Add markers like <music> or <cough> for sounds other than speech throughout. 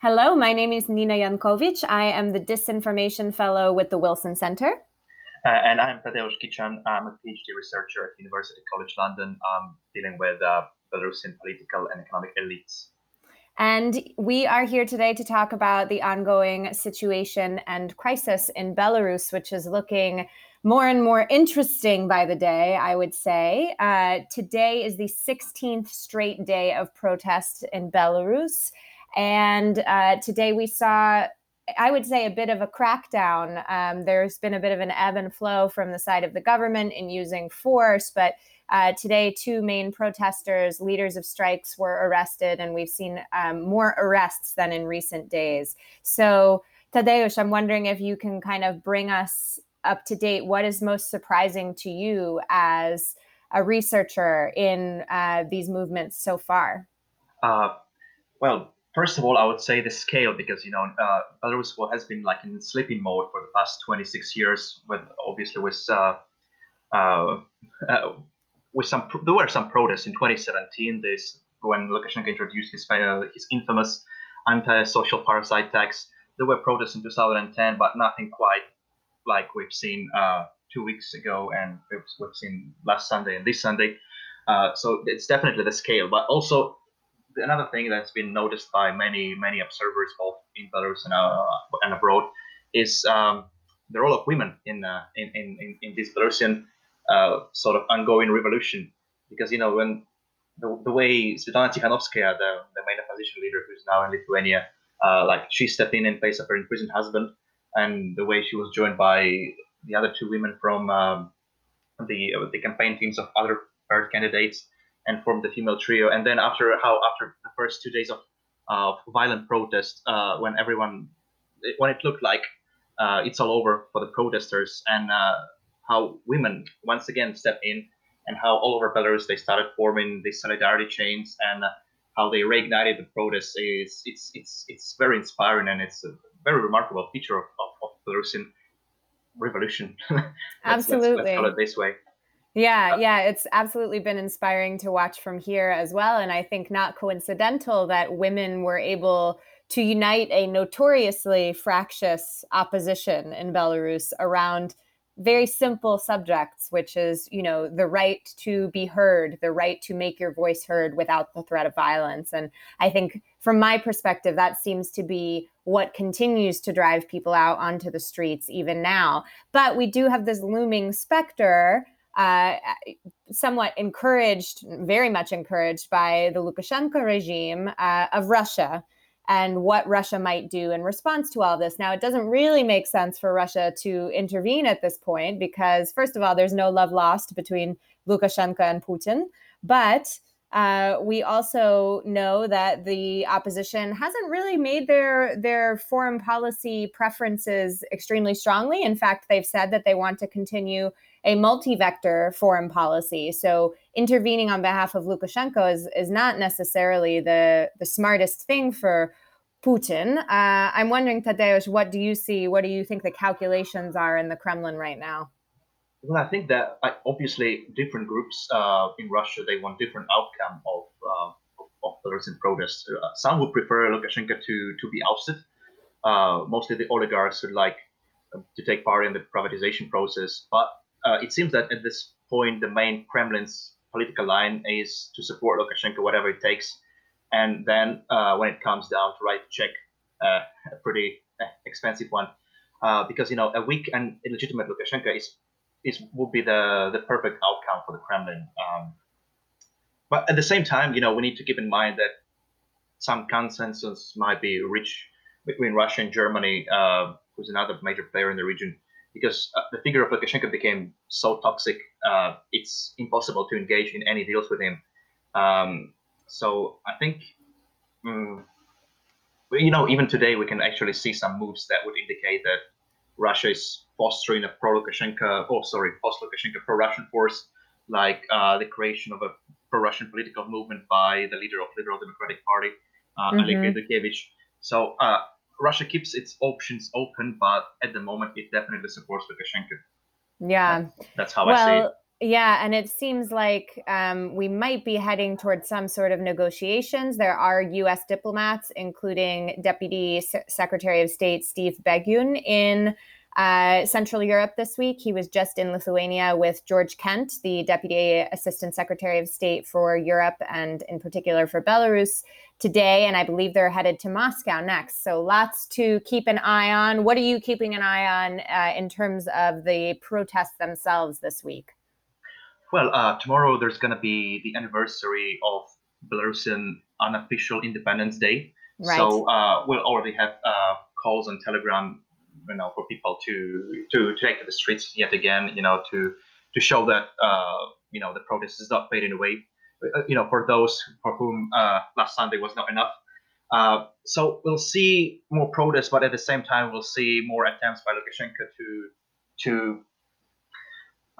Hello, my name is Nina Jankowicz. I am the Disinformation Fellow with the Wilson Center. Uh, and I'm Tadeusz Giczan. I'm a PhD researcher at University College London, um, dealing with uh, Belarusian political and economic elites. And we are here today to talk about the ongoing situation and crisis in Belarus, which is looking more and more interesting by the day, I would say. Uh, today is the 16th straight day of protest in Belarus. And uh, today we saw, I would say, a bit of a crackdown. Um, there's been a bit of an ebb and flow from the side of the government in using force, but uh, today, two main protesters, leaders of strikes, were arrested, and we've seen um, more arrests than in recent days. So, Tadeusz, I'm wondering if you can kind of bring us up to date. What is most surprising to you as a researcher in uh, these movements so far? Uh, well, first of all, I would say the scale because you know uh, Belarus has been like in sleeping mode for the past 26 years, with obviously with uh, uh, <laughs> uh, with some there were some protests in 2017. This when Lukashenko introduced his uh, his infamous anti-social parasite tax. There were protests in 2010, but nothing quite like we've seen uh, two weeks ago and we've, seen last Sunday and this Sunday. So it's definitely the scale, but also another thing that's been noticed by many many observers both in Belarus and, uh, and abroad is um, the role of women in uh, in, in, in this Belarusian uh, sort of ongoing revolution. Because you know when the, the way Svetlana Tikhanovskaya, the, the main opposition leader who's now in Lithuania, uh, like she stepped in in place of her imprisoned husband, and the way she was joined by the other two women from um, the the campaign teams of other third candidates and formed the female trio. And then after how after the first two days of uh, violent protest, uh, when everyone when it looked like uh, it's all over for the protesters, and uh, how women once again stepped in, and how all over Belarus they started forming these solidarity chains and uh, how they reignited the protests is it's it's it's very inspiring and it's a very remarkable feature of, of, of Belarusian revolution. <laughs> let's, Absolutely. Let's, let's call it this way. Yeah, uh, yeah, it's absolutely been inspiring to watch from here as well. And I think not coincidental that women were able to unite a notoriously fractious opposition in Belarus around very simple subjects, which is, you know, the right to be heard, the right to make your voice heard without the threat of violence. And I think from my perspective, that seems to be what continues to drive people out onto the streets even now. But we do have this looming specter uh, somewhat encouraged, very much encouraged by the Lukashenko regime uh, of Russia and what Russia might do in response to all this. Now, it doesn't really make sense for Russia to intervene at this point because, first of all, there's no love lost between Lukashenko and Putin. But uh, we also know that the opposition hasn't really made their their foreign policy preferences extremely strongly. In fact, they've said that they want to continue a multi-vector foreign policy. So intervening on behalf of Lukashenko is, is not necessarily the, the smartest thing for Putin. Uh, I'm wondering, Tadeusz, what do you see? What do you think the calculations are in the Kremlin right now? Well, I think that obviously different groups uh, in Russia they want different outcome of uh, of, Belarusian protests. Uh, some would prefer Lukashenko to to be ousted. Uh, mostly the oligarchs would like uh, to take part in the privatization process, but uh, it seems that at this point, the main Kremlin's political line is to support Lukashenko whatever it takes, and then uh, when it comes down to write a check, a pretty expensive one, because you know a weak and illegitimate Lukashenko is is would be the the perfect outcome for the Kremlin. Um, but at the same time, you know, we need to keep in mind that some consensus might be reached between Russia and Germany, uh, who's another major player in the region, because uh, the figure of Lukashenko became so toxic, uh, it's impossible to engage in any deals with him. Um, so I think, um, you know, even today we can actually see some moves that would indicate that Russia is fostering a pro-Lukashenko, oh sorry, post-Lukashenko pro-Russian force, like uh, the creation of a pro-Russian political movement by the leader of Liberal Democratic Party, uh, mm-hmm. Oleg Gaidukevich. So uh, Russia keeps its options open, but at the moment it definitely supports Lukashenko. Yeah, that's how well, I see it. Yeah, and it seems like um, we might be heading towards some sort of negotiations. There are U.S. diplomats, including Deputy S- Secretary of State Steve Biegun, in uh, Central Europe this week. He was just in Lithuania with George Kent, the Deputy Assistant Secretary of State for Europe and, in particular, for Belarus today. And I believe they're headed to Moscow next. So lots to keep an eye on. What are you keeping an eye on uh, in terms of the protests themselves this week? Well, uh, tomorrow there's going to be the anniversary of Belarusian unofficial Independence Day. Right. So uh, we'll already have uh, calls on Telegram, you know, for people to to take to the streets yet again, you know, to to show that uh, you know the protest is not fading away. Uh, you know, for those for whom uh, last Sunday was not enough. so we'll see more protests, but at the same time, we'll see more attempts by Lukashenko to to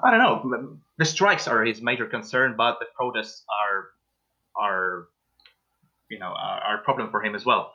I don't know. The strikes are his major concern, but the protests are are you know are, a problem for him as well.